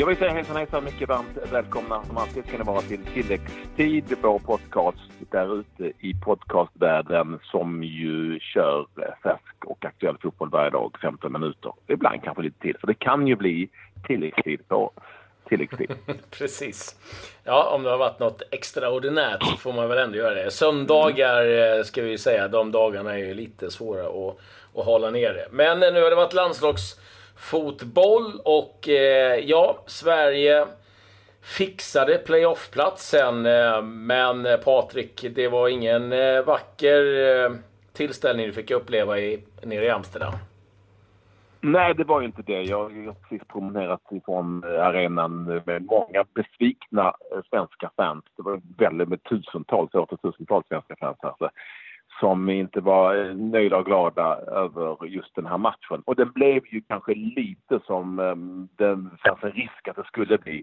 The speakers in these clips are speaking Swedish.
Jag vill säga hejsan hejsan, mycket varmt välkomna som alltid ska ni vara till tilläggstid, vår podcast där ute i podcastvärlden som ju kör färsk och aktuell fotboll varje dag, 15 minuter. Ibland kanske lite till, för det kan ju bli tilläggstid på tilläggstid. Precis. Ja, om det har varit något extraordinärt så får man väl ändå göra det. Söndagar eh, ska vi säga, de dagarna är ju lite svåra att, att hålla nere. Men eh, nu har det varit landslags fotboll och eh, ja, Sverige fixade playoffplatsen. Eh, men eh, Patrik, det var ingen eh, vacker eh, tillställning du fick uppleva i, nere i Amsterdam. Nej, det var ju inte det. Jag har precis promenerat ifrån eh, arenan med många besvikna eh, svenska fans. Det var väldigt med tusentals, åter tusentals svenska fans här som inte var eh, nöjda och glada över just den här matchen. Och den blev ju kanske lite som ehm, det fanns en risk att det skulle bli.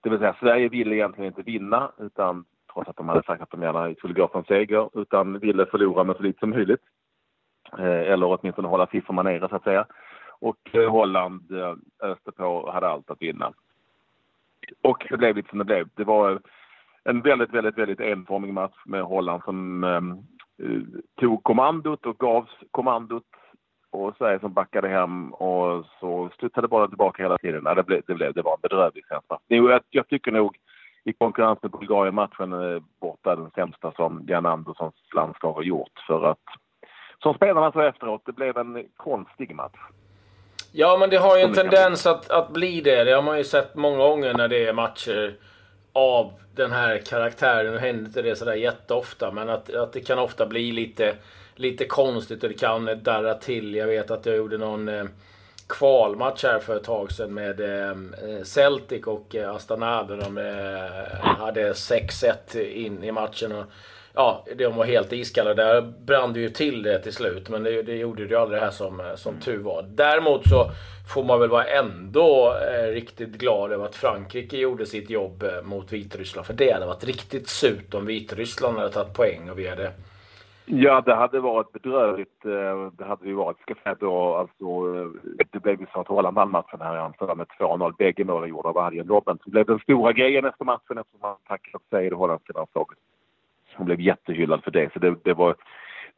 Det vill säga Sverige ville egentligen inte vinna utan trots att de hade sagt att de gärna skulle gå för en seger utan ville förlora med så lite som möjligt. Eh, eller åtminstone hålla siffrorna nere så att säga. Och eh, Holland öste på och hade allt att vinna. Och det blev lite som det blev. Det var en väldigt, väldigt, väldigt enformig match med Holland som ehm, tog kommandot och gavs kommandot och Sverige som backade hem och så studsade bara tillbaka hela tiden. det, blev, det, blev, det var en bedrövlig känsla. Jag, jag tycker nog i konkurrens med Bulgarien-matchen är borta den sämsta som Jan Anderssons landslag har gjort. För att, som spelarna sa efteråt, det blev en konstig match. Ja, men det har ju en tendens att, att bli det. Det har man ju sett många gånger när det är matcher av den här karaktären. Nu händer inte det sådär jätteofta, men att, att det kan ofta bli lite, lite konstigt och det kan darra till. Jag vet att jag gjorde någon eh, kvalmatch här för ett tag sedan med eh, eh Celtic och eh, Astana där de eh, hade 6-1 in i matchen. Och, ja, de var helt iskalla. Där brann det ju till det till slut, men det, det gjorde det ju aldrig det här som, som tur var. Däremot så får man väl vara ändå eh, riktigt glad över att Frankrike gjorde sitt jobb eh, mot Vitryssland. För det hade varit riktigt surt om Vitryssland hade tagit poäng och vi hade... Ja, det hade varit bedrövligt. Eh, det hade ju varit. Ska säga då, alltså, eh, det blev ju så att Holland vann matchen här i Amsterdam med 2-0. Bägge målen gjorda av Arjen Robben. Så blev den stora grejen efter matchen eftersom han tacklat sig i det holländska landslaget. Hon blev jättehyllad för det. Så det, det var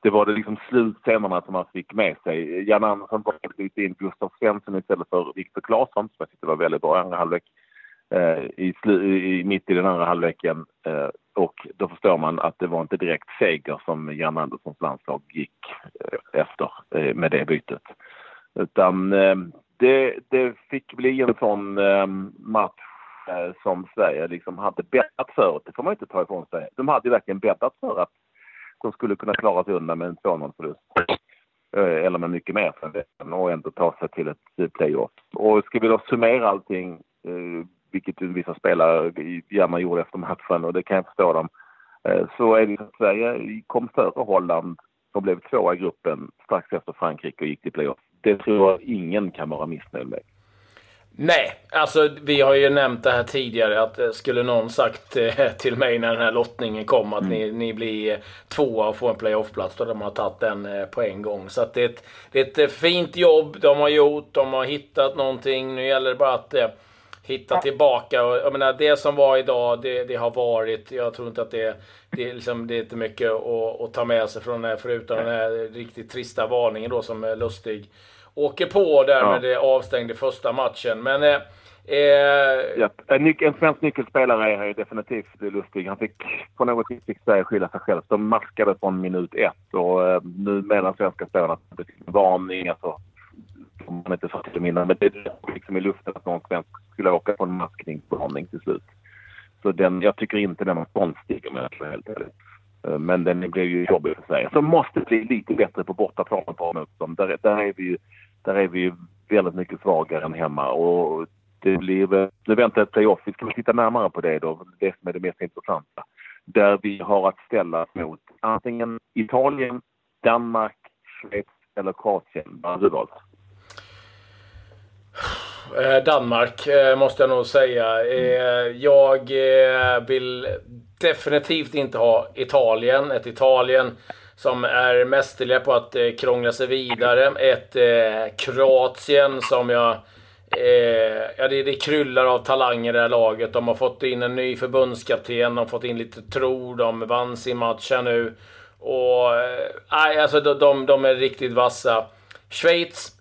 det var det liksom slutscenerna som han fick med sig. Jan Andersson bytte in Gustav Svensson istället för Viktor Claesson som jag tyckte var väldigt bra i andra halvlek. Eh, i, i, mitt i den andra halvleken. Eh, och då förstår man att det var inte direkt seger som Jan Anderssons landslag gick eh, efter eh, med det bytet. Utan eh, det, det fick bli en sån eh, match Eh, som Sverige liksom hade bäddat för. Det får man inte ta ifrån sig. De hade verkligen bäddat för att de skulle kunna klara sig undan med en 2-0 förlust. Eh, eller med mycket mer för den och ändå ta sig till ett playoff. Och ska vi då summera allting, eh, vilket vissa spelare gärna gjorde efter matchen och det kan jag förstå dem, så är det att Sverige kom före Holland och blev tvåa i gruppen strax efter Frankrike och gick till playoff. Det tror jag ingen kan vara missnöjd med. Nej, alltså vi har ju nämnt det här tidigare att eh, skulle någon sagt eh, till mig när den här lottningen kom att mm. ni, ni blir eh, tvåa och får en playoffplats då de har tagit den på en gång. Så det, är ett, det är ett fint jobb de har gjort. De har hittat någonting. Nu gäller det bara att hitta tillbaka. Jag menar, det som var idag, det, det har varit. Jag tror inte att det, det, är, liksom, det är inte mycket att, att ta med sig från det här, förutom den här riktigt trista varningen då som är lustig åker på där ja. med det avstängde första matchen. Men... Eh, eh, ja, en, en svensk nyckelspelare är definitivt lustig. Han fick på något vis fick Sverige skylla sig själv. De maskade från minut ett och eh, nu menar svenska spelarna en varning. Alltså, som man inte sa till innan. Men det är liksom i luften att någon svensk skulle åka på en maskningsvarning till slut. Så den, jag tycker inte den var konstig om jag ska vara helt ärlig. Eh, men den blev ju jobbig för Sverige. Så måste bli lite bättre på bortaplan på motstånd. Där, där är vi ju där är vi väldigt mycket svagare än hemma. Och det blir, nu väntar ett playoff. Vi ska titta närmare på det då, det som är det mest intressanta. Där vi har att ställa mot antingen Italien, Danmark, Schweiz eller Kroatien. Vad har du valt? Eh, Danmark eh, måste jag nog säga. Eh, jag vill definitivt inte ha Italien. Ett Italien som är mästerliga på att eh, krångla sig vidare. Ett eh, Kroatien som jag Eh, ja, det, det kryllar av talanger i det här laget. De har fått in en ny förbundskapten, de har fått in lite tro, de vann sin match här nu. Och... Eh, alltså de, de, de är riktigt vassa. Schweiz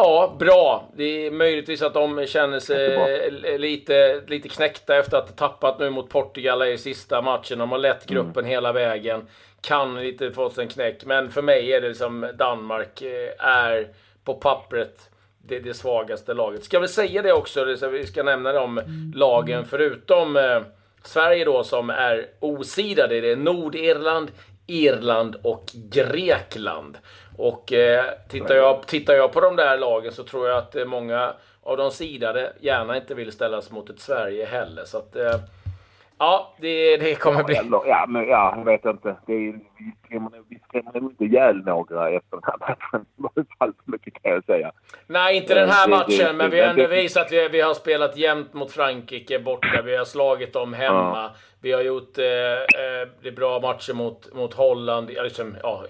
Ja, bra. Det är möjligtvis att de känner sig lite, lite knäckta efter att ha tappat nu mot Portugal i sista matchen. De har lett mm. gruppen mm. hela vägen. Kan lite få sig en knäck. Men för mig är det som Danmark eh, är på pappret det, det svagaste laget. Ska vi säga det också? Vi ska nämna de lagen förutom eh, Sverige då som är osidade. Det är Nordirland, Irland och Grekland. Och eh, tittar, jag, tittar jag på de där lagen så tror jag att eh, många av de sidade gärna inte vill ställas mot ett Sverige heller. Så att, eh, ja, det, det kommer bli... Ja, men ja, jag vet inte. Det är, vi skrämmer, vi skrämmer nog inte ihjäl några efter den här matchen. så mycket kan jag säga. Nej, inte den här matchen, det, men vi har ändå visat att vi, vi har spelat jämnt mot Frankrike borta. Vi har slagit dem hemma. Ja. Vi har gjort eh, eh, det bra matcher mot, mot Holland, liksom, ja,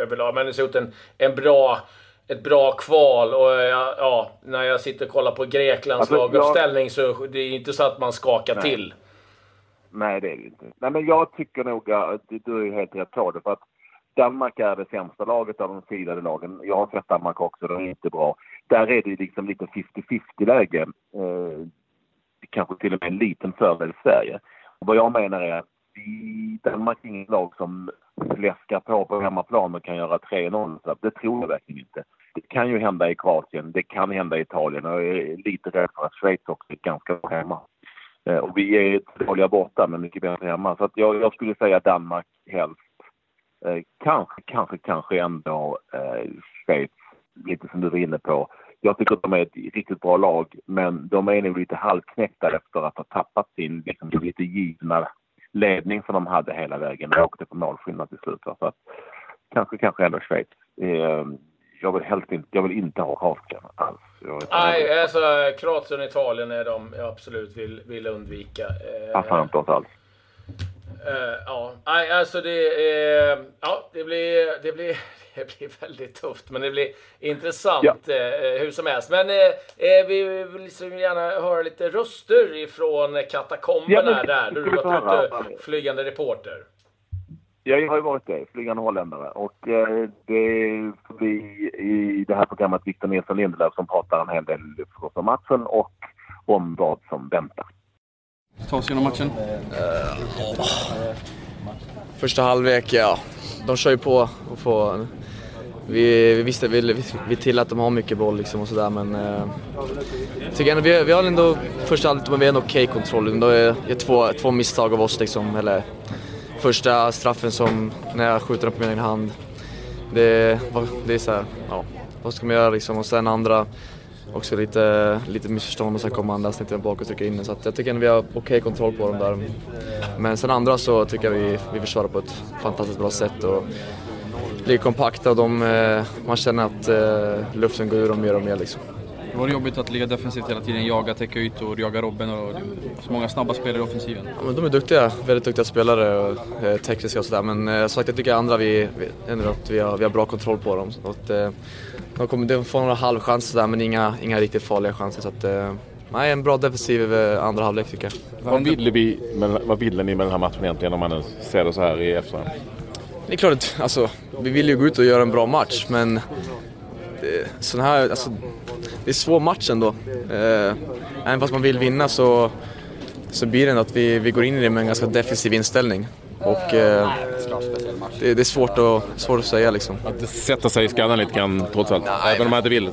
överlag. Men vi har gjort en, en bra, ett bra kval. Och ja, ja, när jag sitter och kollar på Greklands alltså, laguppställning jag... så det är inte så att man skakar Nej. till. Nej, det är det inte. Nej, men jag tycker nog att du är helt rätt på det. För att Danmark är det sämsta laget av de sidade lagen. Jag har sett Danmark också, de är inte bra. Där är det liksom lite 50-50 läge. Eh, kanske till och med en liten fördel Sverige. Och vad jag menar är att vi, Danmark är inget lag som fläskar på på hemmaplan och kan göra 3-0. Det tror jag verkligen inte. Det kan ju hända i Kroatien, det kan hända i Italien och jag är lite rädd för att Schweiz också är ganska bra hemma. Eh, och vi är dåliga borta men mycket bättre hemma. Så att jag, jag skulle säga Danmark helst. Eh, kanske, kanske, kanske ändå eh, Schweiz, lite som du var inne på. Jag tycker att de är ett riktigt bra lag, men de är nog lite halvknäckta efter att ha tappat sin liksom, lite givna ledning som de hade hela vägen De åkte på målskillnad till slut. Så att, kanske, kanske ändå Schweiz. Eh, jag vill helst inte, jag vill inte ha Kroatien alls. Nej, alltså Kroatien och Italien är de jag absolut vill, vill undvika. Eh, Passar inte oss alls. Uh, ja, alltså det, uh, ja, det, blir, det, blir, det blir väldigt tufft, men det blir intressant ja. uh, hur som helst. Men vi vill liksom gärna höra lite röster ifrån katakomberna ja, där, du har varit ute flygande reporter. Ja, jag har ju varit det, flygande holländare. Och det får vi i det här programmet Victor Nilsson Lindelöf som pratar en hel del om matchen och om vad som väntar. Ta oss igenom matchen. Uh, Första halvlek, ja. De kör ju på och får... Vi, vi visste, vi, vi till att de har mycket boll liksom och sådär men... Uh, tycker ändå, vi, vi har ändå första halvlek, men vi har en okej okay kontroll. Det är två, två misstag av oss liksom, eller... Första straffen som, när jag skjuter den på min egen hand. Det, det är såhär, ja. Vad ska man göra liksom? Och sen andra också lite, lite missförstånd och sen kommer andra snett bak och trycker in den. Så jag tycker att vi har okej okay kontroll på dem där. Men sen andra så tycker jag vi, vi försvarar på ett fantastiskt bra sätt och ligger kompakta och de, eh, man känner att eh, luften går ur dem mer och mer liksom. Det var jobbigt att ligga defensivt hela tiden, jaga, täcka ytor, jaga Robben och så många snabba spelare i offensiven. Ja, men de är duktiga, väldigt duktiga spelare och eh, tekniska och sådär. Men eh, sagt, jag tycker andra vi, vi, ändå att vi har, vi har bra kontroll på dem. Så att, eh, de, kommer, de får några halvchanser där men inga, inga riktigt farliga chanser. Så att, eh, nej, en bra defensiv eh, andra halvlek tycker jag. Vad ville, vi, vad ville ni med den här matchen egentligen om man ser det så här i efterhand? Det är klart att alltså, vi vill ju gå ut och göra en bra match men sån här, alltså, det är svår match ändå. Eh, även fast man vill vinna så, så blir det ändå att vi, vi går in i det med en ganska defensiv inställning. Och eh, det, det, är svårt att, svårt att säga liksom. Att sätter sig i skallen lite grann trots allt, Nej, även om man inte vill.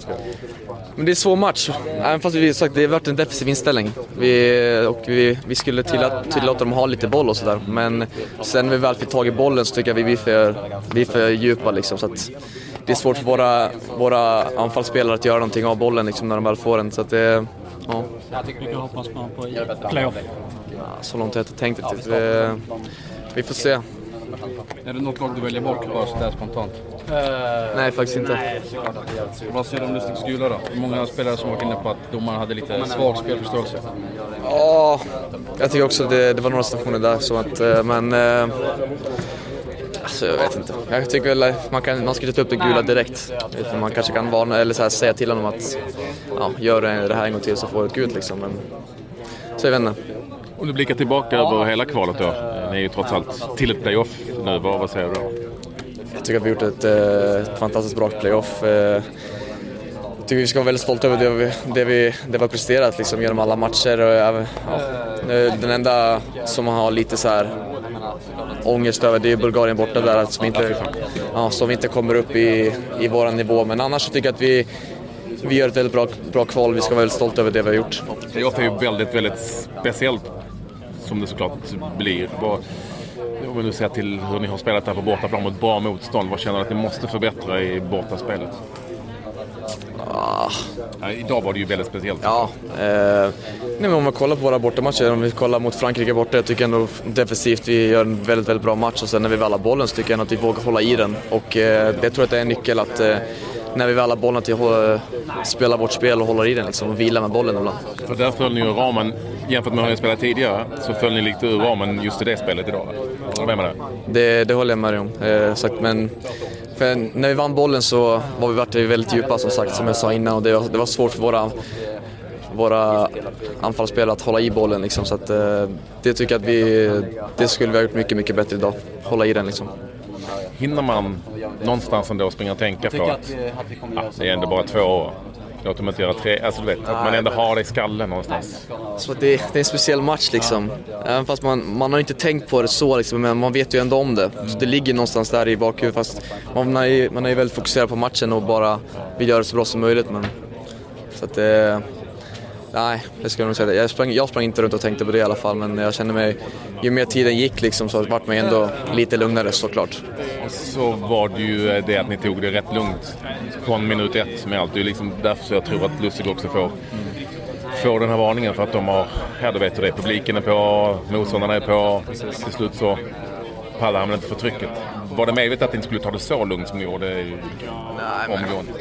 Men det är svår match. Även fast vi sagt det har varit en defensiv inställning. Vi, och vi, vi skulle tillåta, tillåta dem att ha lite boll och sådär. Men sen när vi väl fick tag i bollen så tycker jag vi är för, vi är för djupa liksom. Så att det är svårt för våra, våra anfallsspelare att göra någonting av bollen liksom, när de väl får den. Så att det, ja. Vilka hoppas man på i playoff? Ja, så långt har jag inte tänkt riktigt. Vi, vi får se. Är det något lag du väljer bort bara sådär spontant? Uh, nej, faktiskt inte. Nej, Vad säger du om Lustigs gula då? Många spelare som varit inne på att domaren hade lite svag spelförståelse. Ja, jag tycker också det, det var några situationer där så att, eh, men... Alltså, jag vet inte. Jag tycker väl man, kan, man ska inte ta upp det gula direkt. Man kanske kan varna eller så här, säga till honom att ja, gör det här en gång till så får du ett gult liksom. Men, så jag vet inte. Om du blickar tillbaka över hela kvalet då. Ni är ju trots allt till ett playoff nu. Vad, vad säger du då? Jag tycker att vi har gjort ett, ett fantastiskt bra playoff. Jag tycker vi ska vara väldigt stolta över det vi, det vi, det vi har presterat liksom, genom alla matcher. Ja, den enda som har lite så här ångest över det är Bulgarien borta där som inte, ja, som inte kommer upp i, i vår nivå. Men annars så tycker jag att vi, vi gör ett väldigt bra, bra kval. Vi ska vara väldigt stolta över det vi har gjort. Playoff är ju väldigt, väldigt speciellt som det såklart blir. Om vi nu ser till hur ni har spelat där på bortaplan mot bra motstånd, vad känner du att ni måste förbättra i bortaspelet? Ah. Ja, idag var det ju väldigt speciellt. Ja, eh, nej, men om man kollar på våra bortamatcher, om vi kollar mot Frankrike borta, jag tycker ändå defensivt vi gör en väldigt, väldigt bra match och sen när vi väl har bollen så tycker jag ändå att vi vågar hålla i den och eh, jag tror att det är en nyckel att eh, när vi väl har bollen till att spela vårt spel och hålla i den liksom, och vila med bollen ibland. För där föll ni ju ramen, jämfört med hur ni spelat tidigare, så föll ni lite ur ramen just i det spelet idag. Håller med med det? Det, håller jag med dig om. Eh, sagt, men för när vi vann bollen så var vi varit väldigt djupa som sagt, som jag sa innan. Och det var, det var svårt för våra, våra anfallsspelare att hålla i bollen. Liksom, så att, eh, det tycker jag att vi, det skulle vi ha gjort mycket, mycket bättre idag. Hålla i den liksom. Hinner man någonstans ändå springa och tänka på att ja, det är ändå bara två år? Låt dem inte göra tre. Alltså du vet, att man ändå har det i skallen någonstans. Så det, det är en speciell match liksom. Även fast man, man har inte tänkt på det så liksom, men man vet ju ändå om det. Så det ligger någonstans där i bakhuvudet fast man är ju, man är väldigt fokuserad på matchen och bara vill göra det så bra som möjligt. Men, så att det... Nej, det ska jag nog säga. Jag sprang, jag sprang inte runt och tänkte på det i alla fall, men jag kände mig... Ju mer tiden gick liksom, så vart man ändå lite lugnare såklart. Så var det ju det att ni tog det rätt lugnt från minut ett med allt. Det är liksom därför jag tror att Lustig också får, får den här varningen för att de har... Ja, du vet hur det är. Publiken är på, motståndarna är på. Till slut så pallar han inte för trycket. Var det medvetet att ni inte skulle ta det så lugnt som ni gjorde omgående?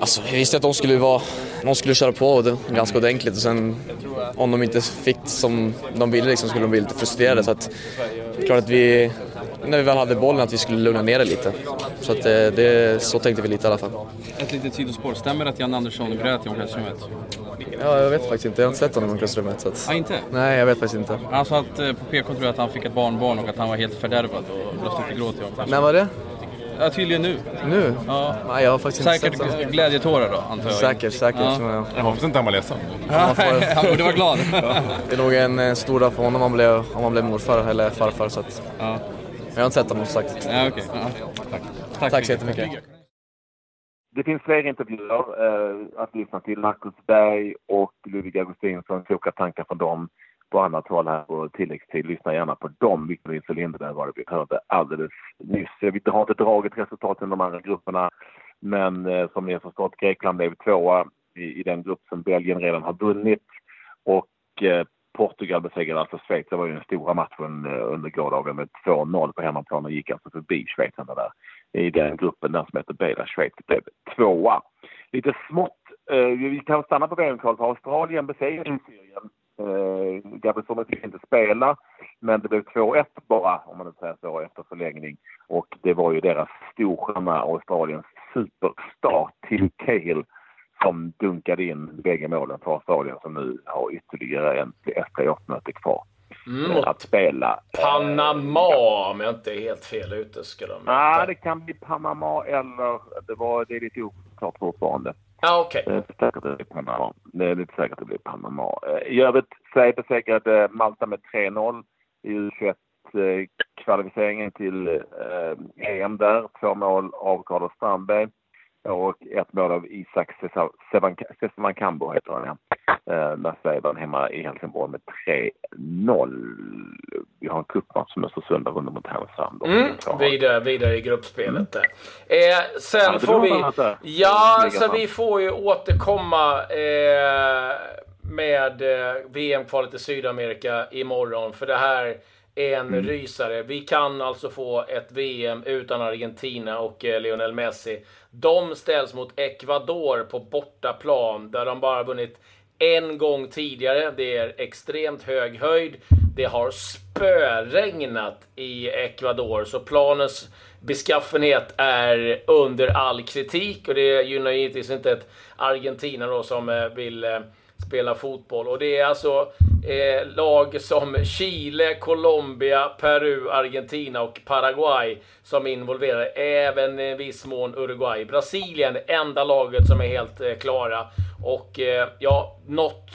Alltså, jag visste att de skulle, vara, de skulle köra på det ganska ordentligt och sen om de inte fick som de ville liksom, skulle de bli lite frustrerade. Så att, klart att vi, när vi väl hade bollen, att vi skulle lugna ner det lite. Så, att, det, det, så tänkte vi lite i alla fall. Ett litet sidospår. Stämmer det att Jan Andersson grät i omklädningsrummet? Ja, jag vet faktiskt inte. Jag har inte sett honom i omklädningsrummet. Så att... ah, inte? Nej, jag vet faktiskt inte. Han sa att eh, på PK tror jag att han fick ett barnbarn och att han var helt fördärvad och lustigt i gråt i omklädningsrummet. När var det? Ja, tydligen nu. Nu? Ja. Nej, jag har faktiskt inte Säkert sett honom. glädjetårar då, antar jag. Säkert, säkert. Ja. Ja. Jag hoppas inte han var ledsen. Han borde vara glad. Det är nog en eh, stor dag för honom om han blev, om han blev morfar eller farfar. Så att... Ja. Jag har inte sett honom som sagt. Ja, okej. Ja. Tack. Tack så jättemycket. Det finns fler intervjuer eh, att lyssna till. Marcus Berg och Ludvig Augustinsson. Kloka tankar från dem på annat håll här på tilläggstid. Lyssna gärna på dem. Victor Nilsson var det vi hörde alldeles nyss. Vi har inte dragit resultaten i de andra grupperna. Men eh, som ni har förstått, Grekland blev tvåa i, i den grupp som Belgien redan har vunnit. Och eh, Portugal besegrade alltså Schweiz. Det var ju den stora matchen eh, under gårdagen med 2-0 på hemmaplan och gick alltså förbi Schweiz. där i den gruppen där som heter B där Schweiz blev tvåa. Lite smått, eh, vi kan stanna på VM-kvalet Australien besegrade Syrien. Eh, Gabriel fick inte spela, men det blev 2-1 bara, om man nu säger så, efter förlängning. Och det var ju deras storstjärna, Australiens superstar, Tim Cahill, som dunkade in bägge målen för Australien som nu har ytterligare en, ett playoff-möte kvar Mm, eh, att spela. Panama, om jag inte är helt fel ute, ska de Nej, det kan bli Panama eller det, var, det är lite oklart fortfarande. Ja, okej. Eh, det är inte säkert att det blir Panama. Det är lite säkert att det blir Panama. Eh, I övrigt, Sverige besegrade eh, Malta med 3-0 i U21-kvalificeringen till eh, EM där. Två mål av Carlos Strandberg och ett mål av Isak Sevankambo heter han ja. Eh, Sverige vann hemma i Helsingborg med 3-0. Vi har en cupmatch som Östersund har vunnit mot Härnösand. Mm, vidare, vidare i gruppspelet där. Eh, sen får vi... Ja, så vi får ju återkomma eh, med eh, VM-kvalet i Sydamerika imorgon. För det här är en Mm. rysare. Vi kan alltså få ett VM utan Argentina och eh, Lionel Messi. De ställs mot Ecuador på bortaplan där de bara vunnit en gång tidigare. Det är extremt hög höjd. Det har spöregnat i Ecuador, så planens beskaffenhet är under all kritik och det gynnar givetvis inte ett Argentina då som eh, vill eh, spela fotboll. Och det är alltså eh, lag som Chile, Colombia, Peru, Argentina och Paraguay som involverar. Även i viss mån Uruguay. Brasilien, det enda laget som är helt eh, klara. Och eh, ja, något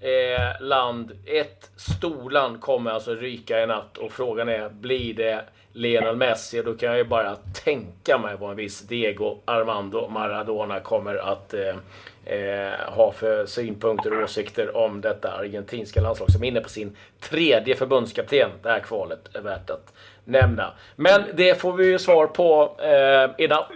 eh, land, ett storland kommer alltså ryka i natt. Och frågan är, blir det Lionel Messi? Då kan jag ju bara tänka mig vad en viss Diego Armando Maradona kommer att eh, eh, ha för synpunkter och åsikter om detta argentinska landslag som är inne på sin tredje förbundskapten. Det här kvalet är värt att nämna. Men det får vi ju svar på eh, i natt.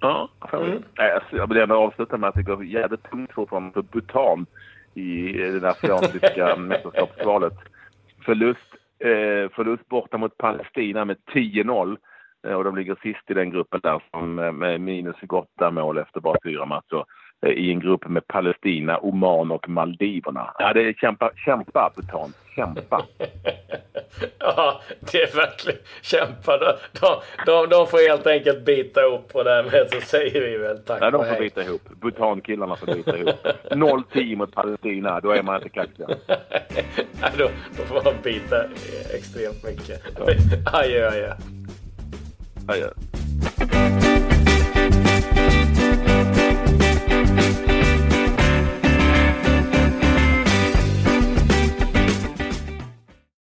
Ja, mm. jag vill gärna avsluta med att det går jävligt tungt fortfarande för Bhutan i det asiatiska mästerskapsvalet. Förlust, eh, förlust borta mot Palestina med 10-0. Eh, och de ligger sist i den gruppen där som, eh, med minus 28 mål efter bara fyra matcher. Eh, I en grupp med Palestina, Oman och Maldiverna. Ja, det är kämpa, kämpa Bhutan. Kämpa! ja, det är verkligen kämpa. De, de, de, får helt enkelt bita ihop och därmed så säger vi väl tack Ja, de får bita ihop. Bhutan-killarna får bita ihop. 0-10 mot Palestina, då är man inte kaxig. ja, då, då får man bita extremt mycket. Adjö, adjö. Yeah.